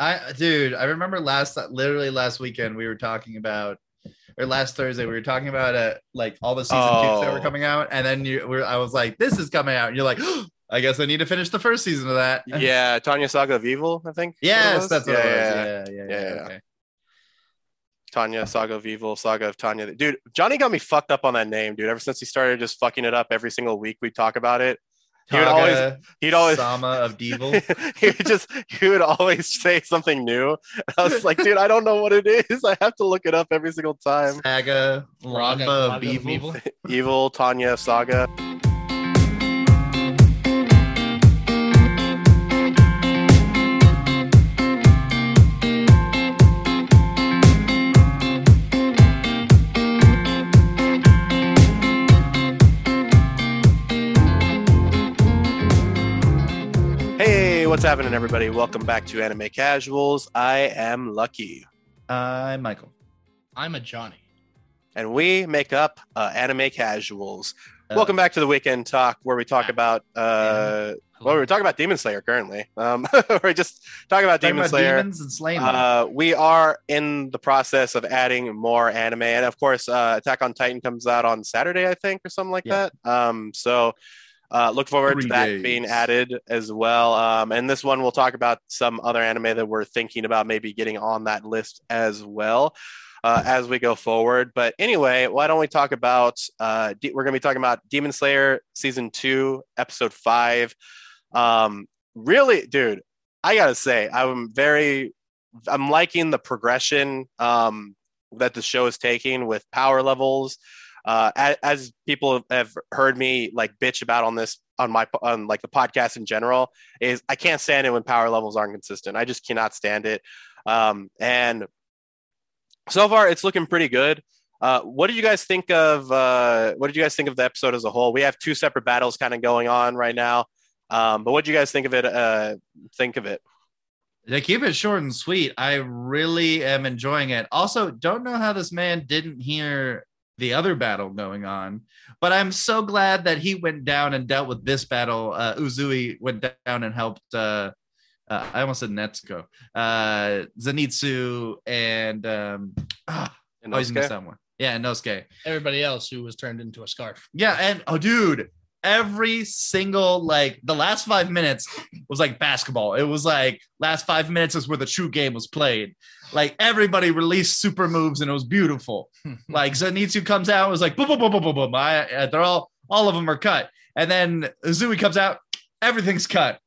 I dude, I remember last literally last weekend we were talking about or last Thursday we were talking about uh like all the season two that were Oh. coming out, and then you were I was like, this is coming out, and you're like, I guess I need to finish the first season of that. Yeah, Tanya Saga of Evil, I think. is what it yes, that's what yeah, it was. yeah, Yeah, yeah, yeah. Yeah, yeah. okay. Tanya Saga of Evil, Saga of Tanya. Dude, Johnny got me fucked up on that name, dude. Ever since he started just fucking it up every single week, we talk about it. He would always, he'd always, Sama of Devil. he would just, he would always say something new. I was like, dude, I don't know what it is. I have to look it up every single time. Saga, Raga- Lamba of Raga of Evil. Evil. Evil, Tanya, Saga. Happening, everybody? Welcome back to Anime Casuals. I am Lucky, I'm Michael. I'm a Johnny. and we make up uh, Anime Casuals. Uh, Welcome back to the Weekend Talk, where we talk about uh, well, we're talking about Demon Slayer currently. Um, we're just talking about Talking Demon about Slayer. demons and slaying. Uh, we are in the process of adding more anime, and of course, uh, Attack on Titan comes out on Saturday, I think, or something like Yeah. that. Um, so uh, look forward Three to that days. being added as well. Um, and this one, we'll talk about some other anime that we're thinking about maybe getting on that list as well. Uh, as we go forward, but anyway, why don't we talk about? Uh, de- we're going to be talking about Demon Slayer season two, episode five. Um, really, dude, I gotta say, I'm very, I'm liking the progression um, that the show is taking with power levels. Uh, as, people have heard me like bitch about on this on my on like the podcast in general, is I can't stand it when power levels aren't consistent. I just cannot stand it. Um, and so far, it's looking pretty good. Uh, what did you guys think of? Uh, what did you guys think of the episode as a whole? We have two separate battles kind of going on right now. Um, but what do you guys think of it? Uh, think of it. They keep it short and sweet. I really am enjoying it. Also, don't know how this man didn't hear the other battle going on, but I'm so glad that he went down and dealt with this battle. Uh, Uzui went down and helped. Uh, uh, I almost said Nezuko, uh, Zenitsu, and um, ah, In always miss Inosuke? that one. Yeah, Nosuke. Everybody else who was turned into a scarf. Yeah, and oh, dude, every single like the last five minutes was like basketball. It was like last five minutes is where the true game was played. Like everybody released super moves and it was beautiful. like Zenitsu comes out, it was like boom, boom, boom, boom, boom, boom. I, they're all all of them are cut, and then Uzui comes out, everything's cut.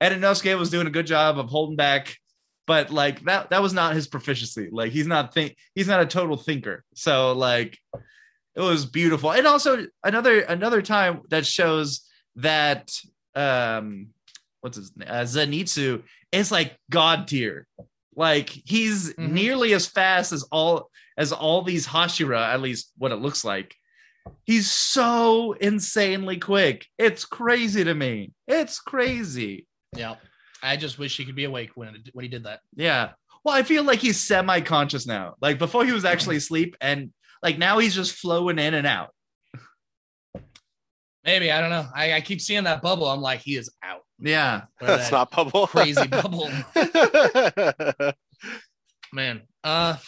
And Inosuke was doing a good job of holding back, but like that that was not his proficiency. Like he's not think he's not a total thinker. So like it was beautiful and also another another time that shows that um what's his name uh, zenitsu is like god tier like he's Mhm. nearly as fast as all as all these hashira at least what it looks like he's so insanely quick it's crazy to me it's crazy Yeah. I just wish he could be awake when it, when he did that. yeah. Well, I feel like he's semi-conscious now. Like before, he was actually asleep, and like now he's just flowing in and out. Maybe I don't know. I, I keep seeing that bubble. I'm like, he is out. Yeah. That's that not bubble. crazy bubble. Man. Uh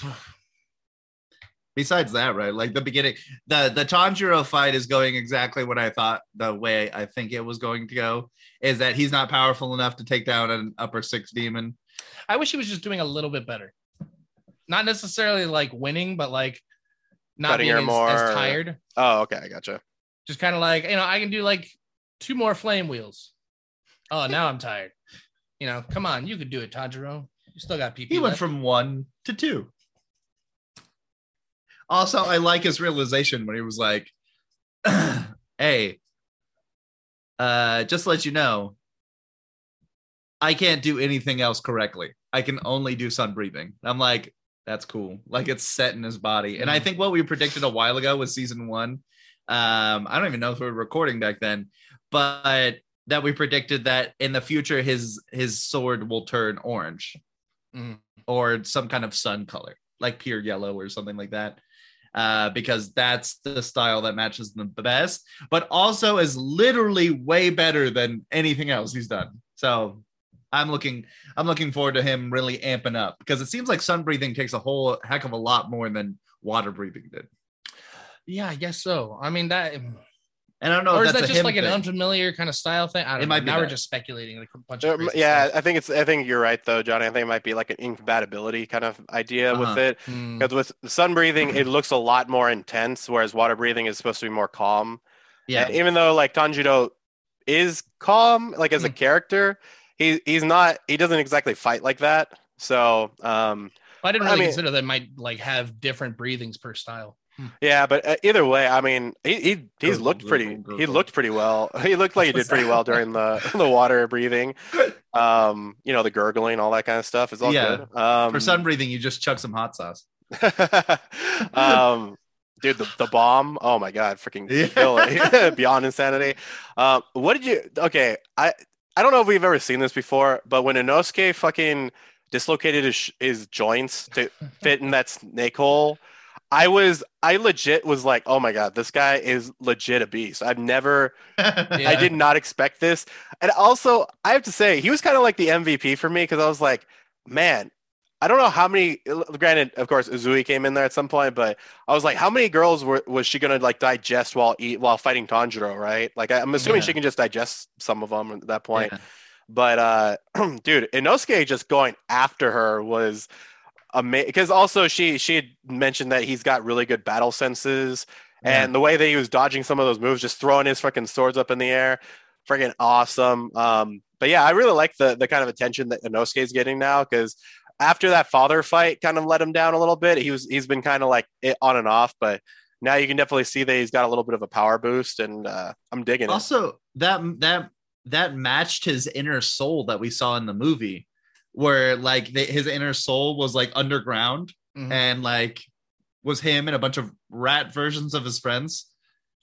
Besides that, right? Like the beginning, the the Tanjiro fight is going exactly what I thought the way I think it was going to go. Is that he's not powerful enough to take down an upper six demon? I wish he was just doing a little bit better. Not necessarily like winning, but like not Cutting being her as, more- as tired. oh, okay, I gotcha. Just kind of like, you know, I can do like two more flame wheels. Oh, now I'm tired. You know, come on, you could do it, Tanjiro. You still got people. He went from one to two. Also, I like his realization when he was like, "Hey, uh, just to let you know, I can't do anything else correctly. I can only do sun breathing." I'm like, "That's cool." Like it's set in his body, and I think what we predicted a while ago was season one. Um, I don't even know if we were recording back then, but that we predicted that in the future his his sword will turn orange Mhm. or some kind of sun color, like pure yellow or something like that. Uh, because that's the style that matches the best, but also is literally way better than anything else he's done. So I'm looking I'm looking forward to him really amping up because it seems like sun breathing takes a whole heck of a lot more than water breathing did. Yeah, I guess so. I mean that, And I don't know or if is that just him like an unfamiliar kind of style thing? I don't It know. might be now we're just speculating like a bunch of yeah, stuff. I think it's. I think you're right though, Johnny. I think it might be like an incompatibility kind of idea Uh-huh. with it. Hmm. Because with sun breathing, it looks a lot more intense, whereas water breathing is supposed to be more calm. yeah. And even though like Tanjiro is calm, like as a Hmm. character, he he's not. He doesn't exactly fight like that. So um, I didn't I really mean- consider they might like have different breathings per style. Yeah. But uh, either way, I mean, he, he he's looked pretty. He looked pretty well. He looked like he did pretty well during the the water breathing. Um, you know, the gurgling, all that kind of stuff is all Yeah. good. Um, For sun breathing, you just chuck some hot sauce. um, dude, the, the bomb. Oh my god, freaking Yeah. beyond insanity. Um, what did you? Okay, I I don't know if we've ever seen this before, but when Inosuke fucking dislocated his, his joints to fit in that snake hole. I was, I legit was like, oh my god, this guy is legit a beast. I've never, I did not expect this. And also, I have to say, he was kind of like the MVP for me because I was like, man, I don't know how many. Granted, of course, Uzui came in there at some point, but I was like, how many girls were was she gonna like digest while eat while fighting Tanjiro? Right? Like, I- I'm assuming Yeah. she can just digest some of them at that point. Yeah. But uh, dude, Inosuke just going after her was amazing because also she she had mentioned that he's got really good battle senses and the way that he was dodging some of those moves, just throwing his freaking swords up in the air, freaking awesome. Um, but yeah, I really like the the kind of attention that Inosuke is getting now because after that father fight kind of let him down a little bit. He was he's been kind of like it on and off, but now you can definitely see that he's got a little bit of a power boost, and uh, I'm digging it. also that that that matched his inner soul that we saw in the movie where like the, his inner soul was like underground Mhm. and like was him and a bunch of rat versions of his friends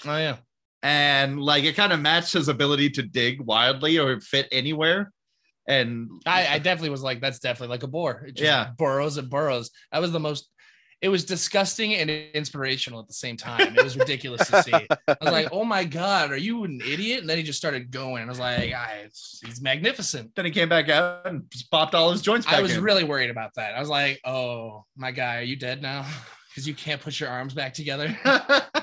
Oh yeah. and like it kind of matched his ability to dig wildly or fit anywhere and I, I definitely was like, that's definitely like a boar. It just Yeah. burrows and burrows. That was the most. It was disgusting and inspirational at the same time. It was ridiculous to see. I was like, "Oh my god, are you an idiot?" And then he just started going. I was like, I, "He's magnificent." then he came back out and just popped all his joints back I was in. really worried about that. I was like, "Oh my guy, are you dead now?" Because you can't put your arms back together.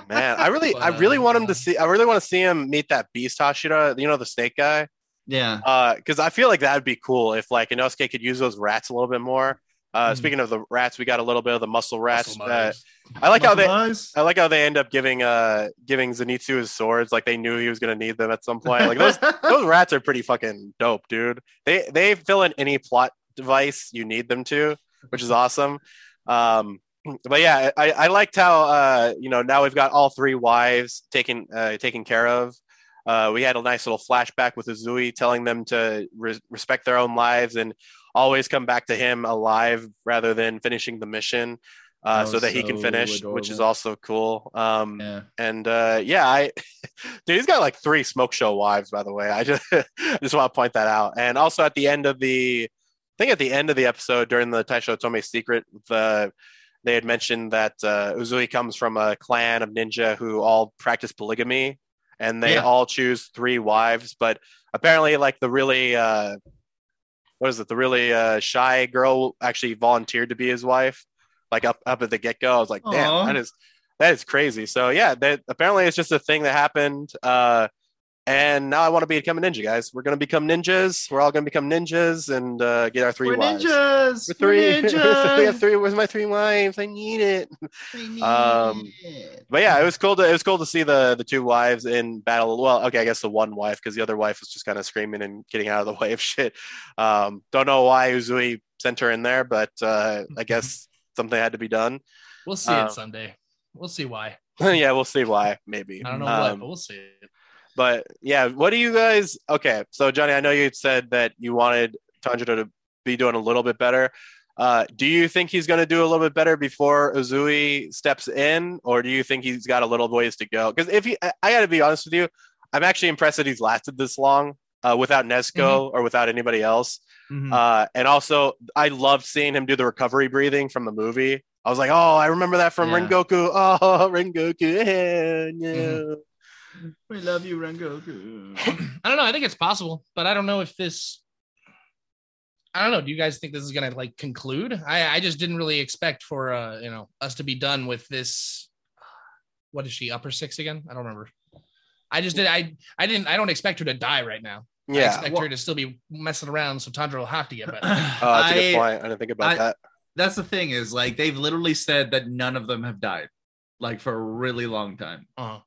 Man, I really, I really uh, want him to see. I really want to see him meet that Beast Hashira. You know, the snake guy. yeah Uh, because I feel like that'd be cool if like Inosuke could use those rats a little bit more. Uh, Hmm. speaking of the rats, we got a little bit of the muscle rats. Muscle Uh, I like how they, Muscle I like how they end up giving uh giving Zenitsu his swords. Like they knew he was gonna need them at some point. Like those those rats are pretty fucking dope, dude. They they fill in any plot device you need them to, which is awesome. Um, but yeah, I, I liked how uh, you know now we've got all three wives taken uh, taken care of. Uh, we had a nice little flashback with Uzui telling them to re- respect their own lives and always come back to him alive rather than finishing the mission, uh, That so that he can so finish, which is also cool. Um, yeah and uh, yeah, I dude, he's got like three smoke show wives, by the way. I just I just want to point that out. And also at the end of the, I think at the end of the episode during the Taisho Tome secret, the they had mentioned that uh, Uzui comes from a clan of ninja who all practice polygamy, and they Yeah. all choose three wives. But apparently, like the really, uh, what is it? The really uh, shy girl actually volunteered to be his wife, like up up at the get go. I was like, damn, Aw. that is that is crazy. So yeah, that apparently it's just a thing that happened. Uh, and now I want to become a ninja, guys. We're gonna become ninjas. We're all gonna become ninjas and uh, get our 3 We're wives. ninjas. We're three. We're ninjas. we have three. Where's my three wives? I need it. Um, But yeah, it was cool to it was cool to see the the two wives in battle. Well, okay, I guess the one wife because the other wife was just kind of screaming and getting out of the way of shit. Um, don't know why Uzui sent her in there, but uh, I guess something had to be done. We'll see Um, it someday. We'll see why. yeah, we'll see why. Maybe I don't know Um, what, but we'll see it. But yeah, what do you guys? Okay, so Johnny, I know you said that you wanted Tanjiro to be doing a little bit better. Uh, do you think he's going to do a little bit better before Uzui steps in, or do you think he's got a little ways to go? Because if he, I, I got to be honest with you, I'm actually impressed that he's lasted this long uh, without Nezuko or without anybody else. Mhm. Uh, and also, I loved seeing him do the recovery breathing from the movie. I was like, oh, I remember that from Yeah. Rengoku. Oh, Rengoku. Yeah, yeah. we love you, Rengoku. I don't know. I think it's possible, but I don't know if this. I don't know. Do you guys think this is gonna like conclude? I I just didn't really expect for uh you know us to be done with this. What is she upper six again? I don't remember. I just did. I I didn't. I don't expect her to die right now. I Yeah. expect well- her to still be messing around, so Tundra will have to get better. Oh, that's a good I- point. I didn't think about I- that. That's the thing is like they've literally said that none of them have died, like for a really long time. Uh,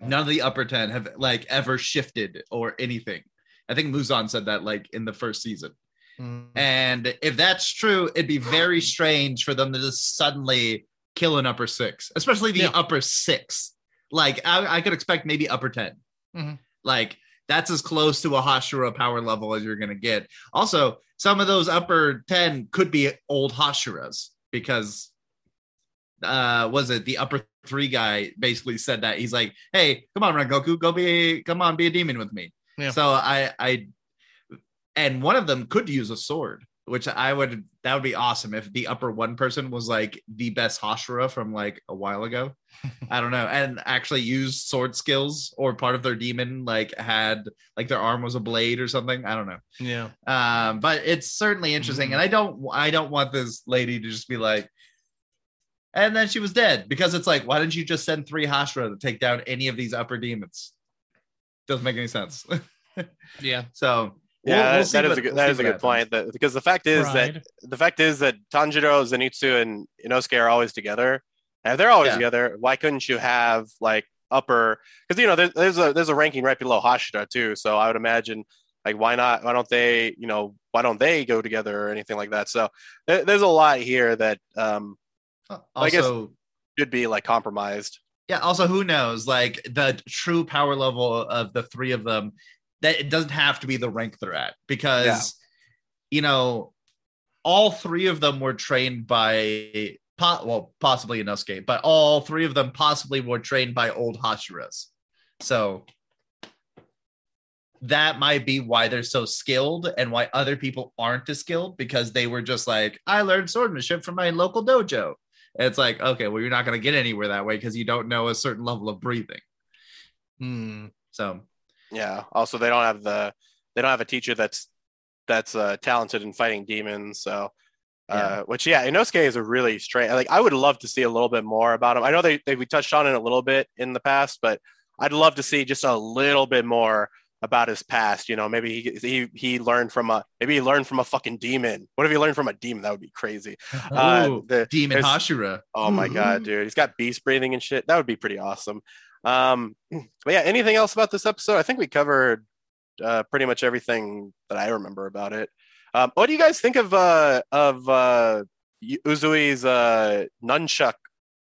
None of the upper ten have like ever shifted or anything. I think Muzan said that like in the first season. mm, And if that's true, it'd be very strange for them to just suddenly kill an upper six, especially the Yeah. upper six. Like I, I could expect maybe upper 10. Mhm. Like that's as close to a Hashira power level as you're gonna get. Also, some of those upper 10 could be old Hashiras because uh was it the upper three guy basically said that he's like, hey, come on, Rengoku, go be come on, be a demon with me. Yeah. So I I and one of them could use a sword, which I would that would be awesome if the upper one person was like the best Hashira from like a while ago. I don't know, and actually used sword skills or part of their demon like had like their arm was a blade or something. I don't know. yeah. Um, but it's certainly interesting, Mhm. and I don't I don't want this lady to just be like. And then she was dead because it's like, why didn't you just send three Hashira to take down any of these upper demons? Doesn't make any sense. Yeah. so Yeah, we'll- we'll that- see that is what- a good, we'll that see is a good happens. point. That, because the fact is that the fact is that Tanjiro, Zenitsu, and Inosuke are always together. And if they're always Yeah. together, why couldn't you have like upper? Because you know there's, there's a there's a ranking right below Hashira too. So I would imagine like why not? Why don't they? You know why don't they go together or anything like that? So there, there's a lot here that um I guess- Also, should be like compromised. yeah. Also, who knows? Like the true power level of the three of them, that it doesn't have to be the rank they're at because, Yeah. you know, all three of them were trained by, well, possibly Inosuke, but all three of them possibly were trained by old Hashiras. So that might be why they're so skilled and why other people aren't as skilled because they were just like, I learned swordsmanship from my local dojo. It's like, okay, well, you're not going to get anywhere that way because you don't know a certain level of breathing. Hmm. So, Yeah. Also, they don't have the they don't have a teacher that's that's uh, talented in fighting demons. So, uh, Yeah. which yeah, Inosuke is a really straight. Like, I would love to see a little bit more about him. I know they, they we touched on it a little bit in the past, but I'd love to see just a little bit more about his past. You know, maybe he he he learned from a maybe he learned from a fucking demon. What if he learned from a demon? That would be crazy. Uh, Ooh, the- Demon Hashira. Oh my Ooh. god, dude, he's got beast breathing and shit. That would be pretty awesome. Um, but yeah, anything else about this episode? I think we covered uh, pretty much everything that I remember about it. Um, what do you guys think of uh, of uh, Uzui's uh, nunchuck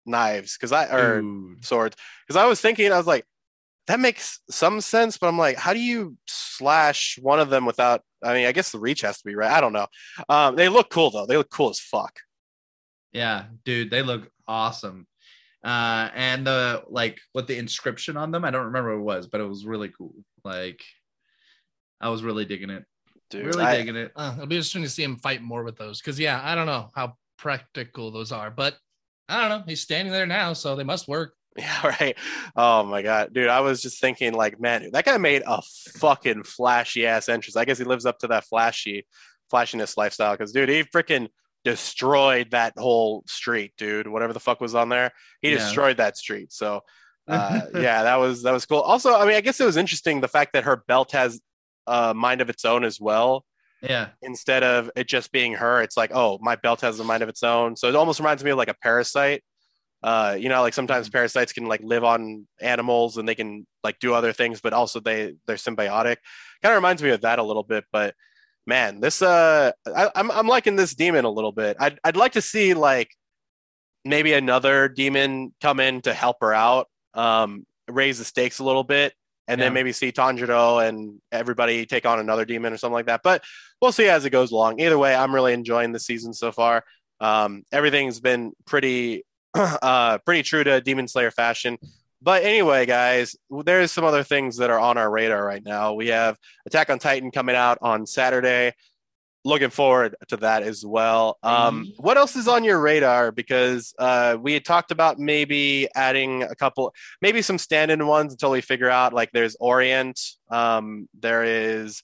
knives? Because I or Dude. swords. Because I was thinking, I was like, that makes some sense, but I'm like, how do you slash one of them without? I mean, I guess the reach has to be right. I don't know. Um, they look cool though. They look cool as fuck. Yeah, dude, they look awesome. Uh, and the like with the inscription on them, I don't remember what it was, but it was really cool. Like, I was really digging it. Dude, really I- digging it. Uh, it'll be interesting to see him fight more with those because yeah, I don't know how practical those are, but I don't know. He's standing there now, so they must work. Yeah, right. Oh my god, dude! I was just thinking, like, man, that guy made a fucking flashy ass entrance. I guess he lives up to that flashy, flashiness lifestyle. Because, dude, he freaking destroyed that whole street, dude. Whatever the fuck was on there, he Yeah. destroyed that street. So, uh, yeah, that was that was cool. Also, I mean, I guess it was interesting the fact that her belt has a mind of its own as well. Yeah, Instead of it just being her, it's like, oh, my belt has a mind of its own. So it almost reminds me of like a parasite uh you know like sometimes parasites can like live on animals and they can like do other things but also they they're symbiotic. Kind of reminds me of that a little bit but man this uh I, I'm, I'm liking this demon a little bit. I'd, I'd like to see like maybe another demon come in to help her out um raise the stakes a little bit and Yeah. then maybe see Tanjiro and everybody take on another demon or something like that but we'll see as it goes along. Either way i'm really enjoying the season so far. Um everything's been pretty uh, pretty true to Demon Slayer fashion. But anyway, guys, there's some other things that are on our radar right now. We have Attack on Titan coming out on Saturday. Looking forward to that as well. Um, Mhm. what else is on your radar? Because uh, we had talked about maybe adding a couple, maybe some stand-in ones until we figure out. Like, there's Orient. Um, there is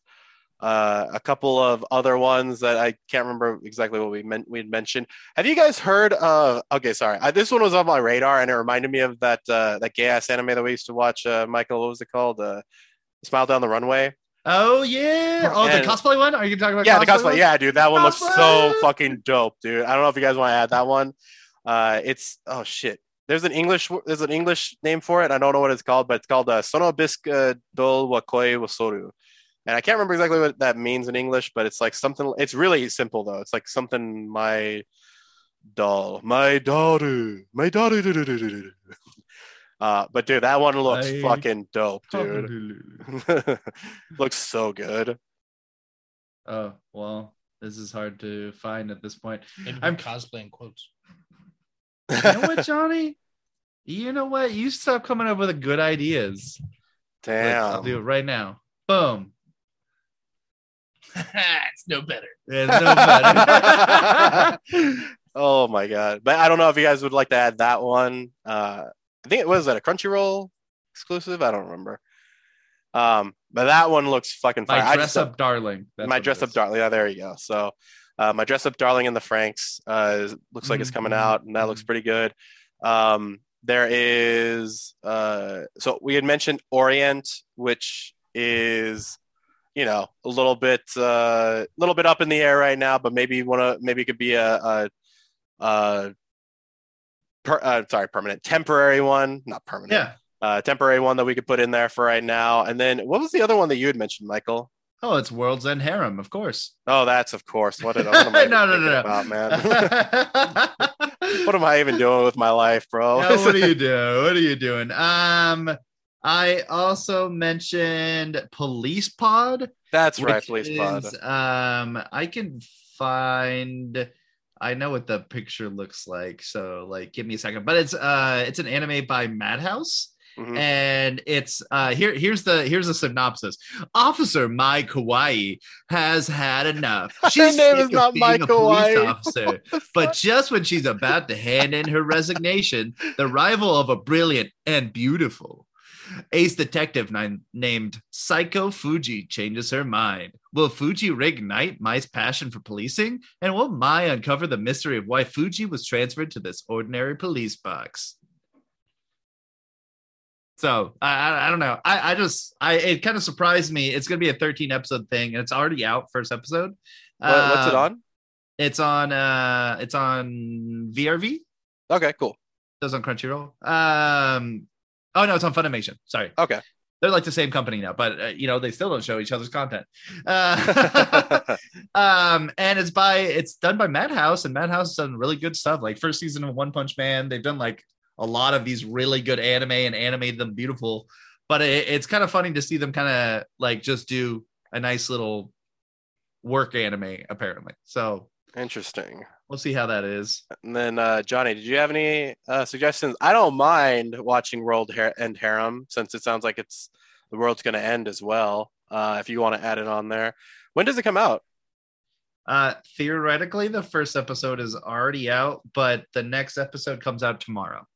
uh, a couple of other ones that I can't remember exactly what we meant we had mentioned. Have you guys heard of? Okay, sorry, I, this one was on my radar, and it reminded me of that uh, that gay ass anime that we used to watch. Uh, Michael, what was it called? Uh, Smile Down the Runway. Oh yeah. Oh, And- the cosplay one? Are you talking about? Yeah, the cosplay. one? Yeah, dude, that one looks so fucking dope, dude. I don't know if you guys want to add that one. Uh, it's oh shit. There's an English there's an English name for it. I don't know what it's called, but it's called uh, Sonobiska dol wakoi wasoru. And I can't remember exactly what that means in English, but it's like something. It's really simple though. It's like something my doll, my daughter, my daughter. Uh, but dude, that one looks I- fucking dope, dude. looks so good. Oh well, this is hard to find at this point. Maybe I'm- I'm cosplaying quotes. You know what, Johnny? You know what? You stop coming up with good ideas. Look, I'll do it right now. Boom. It's no better. It's no better. oh my god! But I don't know if you guys would like to add that one. Uh, I think it was at a Crunchyroll exclusive. I don't remember. Um, but that one looks fucking fire. My I dress just- up darling. That's my dress up darling. Yeah, there you go. So, uh, my dress up darling in the Franxx uh, is- looks like it's coming out, and that looks pretty good. Um, there is uh, so we had mentioned Orient, which is you know a little bit uh, a little bit up in the air right now, but maybe one of maybe it could be a, a, a per, uh, sorry permanent temporary one, not permanent. Yeah. Uh, temporary one that we could put in there for right now. And then what was the other one that you had mentioned, Michael? Oh, it's World's End Harem, of course. Oh, that's of course. What, did, what am I No, no, no, no. about, man? what am I even doing with my life, bro? Yeah, what are you doing? What are you doing? Um, I also mentioned Police Pod. that's right, police pod. Um, I can find. I know what the picture looks like, so like, give me a second. But it's uh, it's an anime by Madhouse. Mhm. and it's uh here here's the here's the synopsis officer mai kawaii has had enough Her she's name is not Mai being a police Kawaii. officer but just when she's about to hand in her resignation the rival of a brilliant and beautiful ace detective named Seiko fuji changes her mind will fuji reignite mai's passion for policing and will mai uncover the mystery of why fuji was transferred to this ordinary police box so I, I don't know. I, I just I it kind of surprised me. It's gonna be a 13 episode thing, and it's already out first episode. What- what's it Um, on? It's on uh it's on VRV. Okay, cool. It's on Crunchyroll. Um oh no, it's on Funimation. Sorry. Okay. They're like the same company now, but uh, you know they still don't show each other's content. Uh, um, and it's by it's done by Madhouse, and Madhouse has done really good stuff. Like first season of One Punch Man, they've done like a lot of these really good anime and animated them beautiful. But it, it's kind of funny to see them kind of like just do a nice little work anime, apparently. So Interesting. We'll see how that is. And then uh, Johnny, did you have any uh, suggestions? I don't mind watching World Har- End Harem since it sounds like it's the world's going to end as well. Uh, if you want to add it on there, when does it come out? Uh, theoretically, the first episode is already out, but the next episode comes out tomorrow.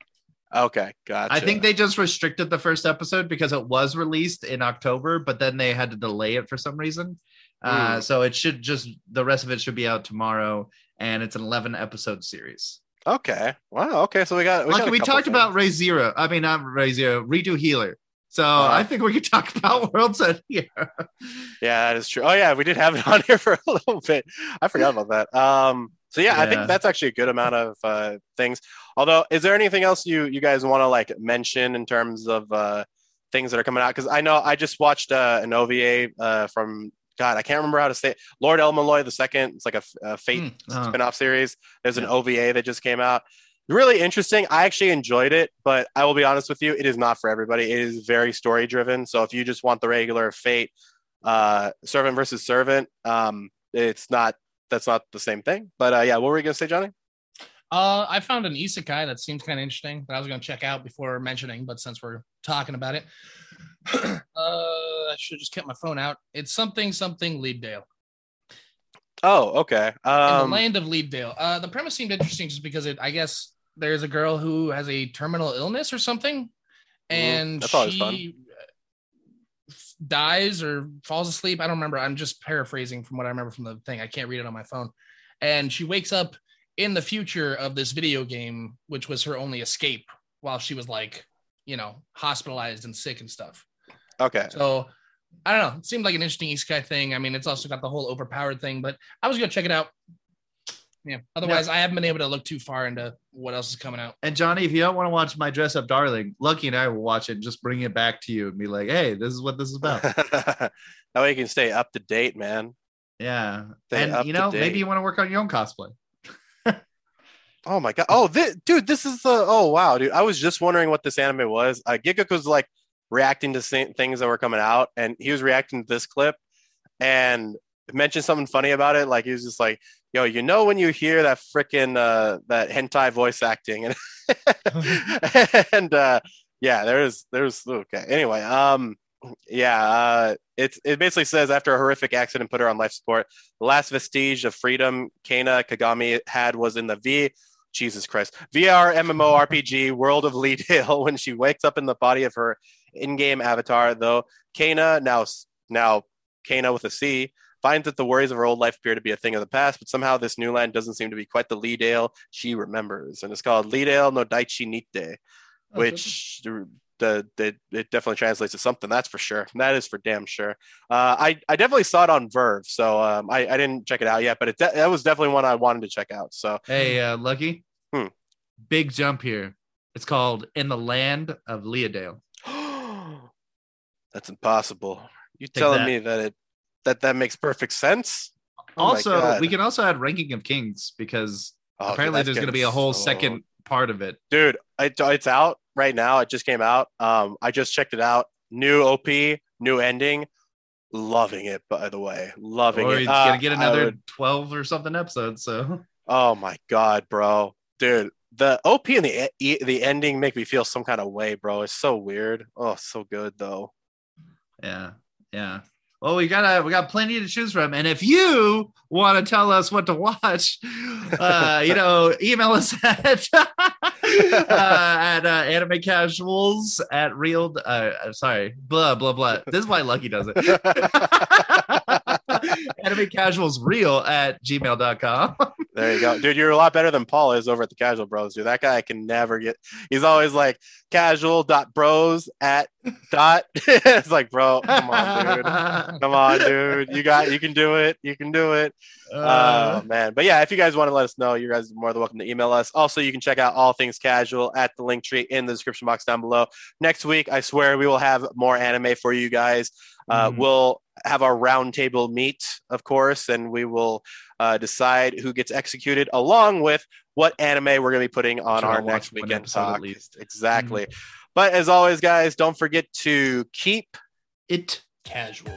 Okay, gotcha. I think they just restricted the first episode because it was released in October, but then they had to delay it for some reason. Uh, Hmm. so it should just the rest of it should be out tomorrow, and it's an 11 episode series. Okay. Wow. Okay. So we got. We, got a we talked things. about Re:Zero. I mean, not Re:Zero, Redo Healer. So Uh-huh. I think we could talk about World's End here. Yeah, that is true. Oh yeah, we did have it on here for a little bit. I forgot about that. Um. So yeah, I think that's actually a good amount of uh, things. Although, is there anything else you you guys want to like mention in terms of uh, things that are coming out? Because I know I just watched uh, an OVA uh, from God, I can't remember how to say it. Lord El-Melloi the second. It's like a, a Fate Hmm, uh-huh. spin-off series. There's an OVA that just came out. Really interesting. I actually enjoyed it, but I will be honest with you, it is not for everybody. It is very story driven. So if you just want the regular Fate uh, servant versus servant, um, it's not. That's not the same thing. But uh, yeah, what were you gonna say, Johnny? Uh, I found an isekai that seems kind of interesting that I was going to check out before mentioning, but since we're talking about it, uh, I should have just kept my phone out. It's something something Leaddale. Oh, okay. in Um, the land of Leaddale. Uh, the premise seemed interesting just because it, I guess, there's a girl who has a terminal illness or something, and Mm-hmm. Always she dies or falls asleep. I don't remember. I'm just paraphrasing from what I remember from the thing. I can't read it on my phone. And she wakes up in the future of this video game, which was her only escape while she was like, you know, hospitalized and sick and stuff. Okay. So I don't know. It seemed like an interesting East Isekai thing. I mean, it's also got the whole overpowered thing, but I was gonna check it out. Yeah. Otherwise, I haven't been able to look too far into what else is coming out. And Johnny, if you don't want to watch My Dress Up Darling, Lucky and I will watch it and just bring it back to you and be like, hey, this is what this is about. that way you can stay up to date, man. yeah. Stay and you know, maybe you want to work on your own cosplay. Oh my god! Oh, this, dude, this is the. Oh wow, dude! I was just wondering what this anime was. Uh, Gigguk was like reacting to things that were coming out, and he was reacting to this clip, and mentioned something funny about it. Like he was just like, "Yo, you know when you hear that freaking uh, that hentai voice acting," and and uh, yeah, there's there's okay. Anyway, um, yeah, uh, it's it basically says after a horrific accident put her on life support, the last vestige of freedom Keina Kagami had was in the V. Jesus Christ. VR MMORPG World of Leaddale when she wakes up in the body of her in-game avatar, though Kana, now now Kana with a C, finds that the worries of her old life appear to be a thing of the past, but somehow this new land doesn't seem to be quite the Leaddale she remembers. And it's called Leaddale no Daichi Nite, which the, the, the it definitely translates to something, that's for sure. That is for damn sure. Uh, I, I definitely saw it on VRV, so um, I, I didn't check it out yet, but it de- that was definitely one I wanted to check out. So Hey, uh, Lucky. Hmm. Big jump here. It's called In the Land of Leodale. That's impossible. You Take telling that. me that it that that makes perfect sense? Oh also, we can also add Ranking of Kings because Oh, apparently that's there's going to be a whole so- second part of it. Dude, it, it's out right now. It just came out. Um, I just checked it out. New OP, new ending. Loving it, by the way. Loving Or it. he's Uh, going to get another would- 12 or something episodes. So, oh my god, bro, dude. The OP and the e- the ending make me feel some kind of way, bro. It's so weird. Oh, so good though. Yeah. Yeah. Well, we got we got plenty to choose from, and if you want to tell us what to watch, uh, you know, email us at uh, at uh, anime casuals at real. Uh, sorry, blah blah blah. This is why Lucky does it. anime casuals real at gmail.com. There you go, dude. You're a lot better than Paul is over at the Casual Bros, dude. That guy can never get. He's always like casual dot bros at dot. it's like, bro, come on, dude. Come on, dude. You got. You can do it. You can do it. Uh, Oh man, but yeah, if you guys want to let us know, you guys are more than welcome to email us. Also, you can check out all things casual at the link tree in the description box down below. Next week, I swear we will have more anime for you guys. Uh, Mhm. We'll have our roundtable meet, of course, and we will uh, decide who gets executed, along with what anime we're going to be putting on Should our all watch next weekend episode at talk. least. Exactly. But as always, guys, don't forget to keep. It. Casual.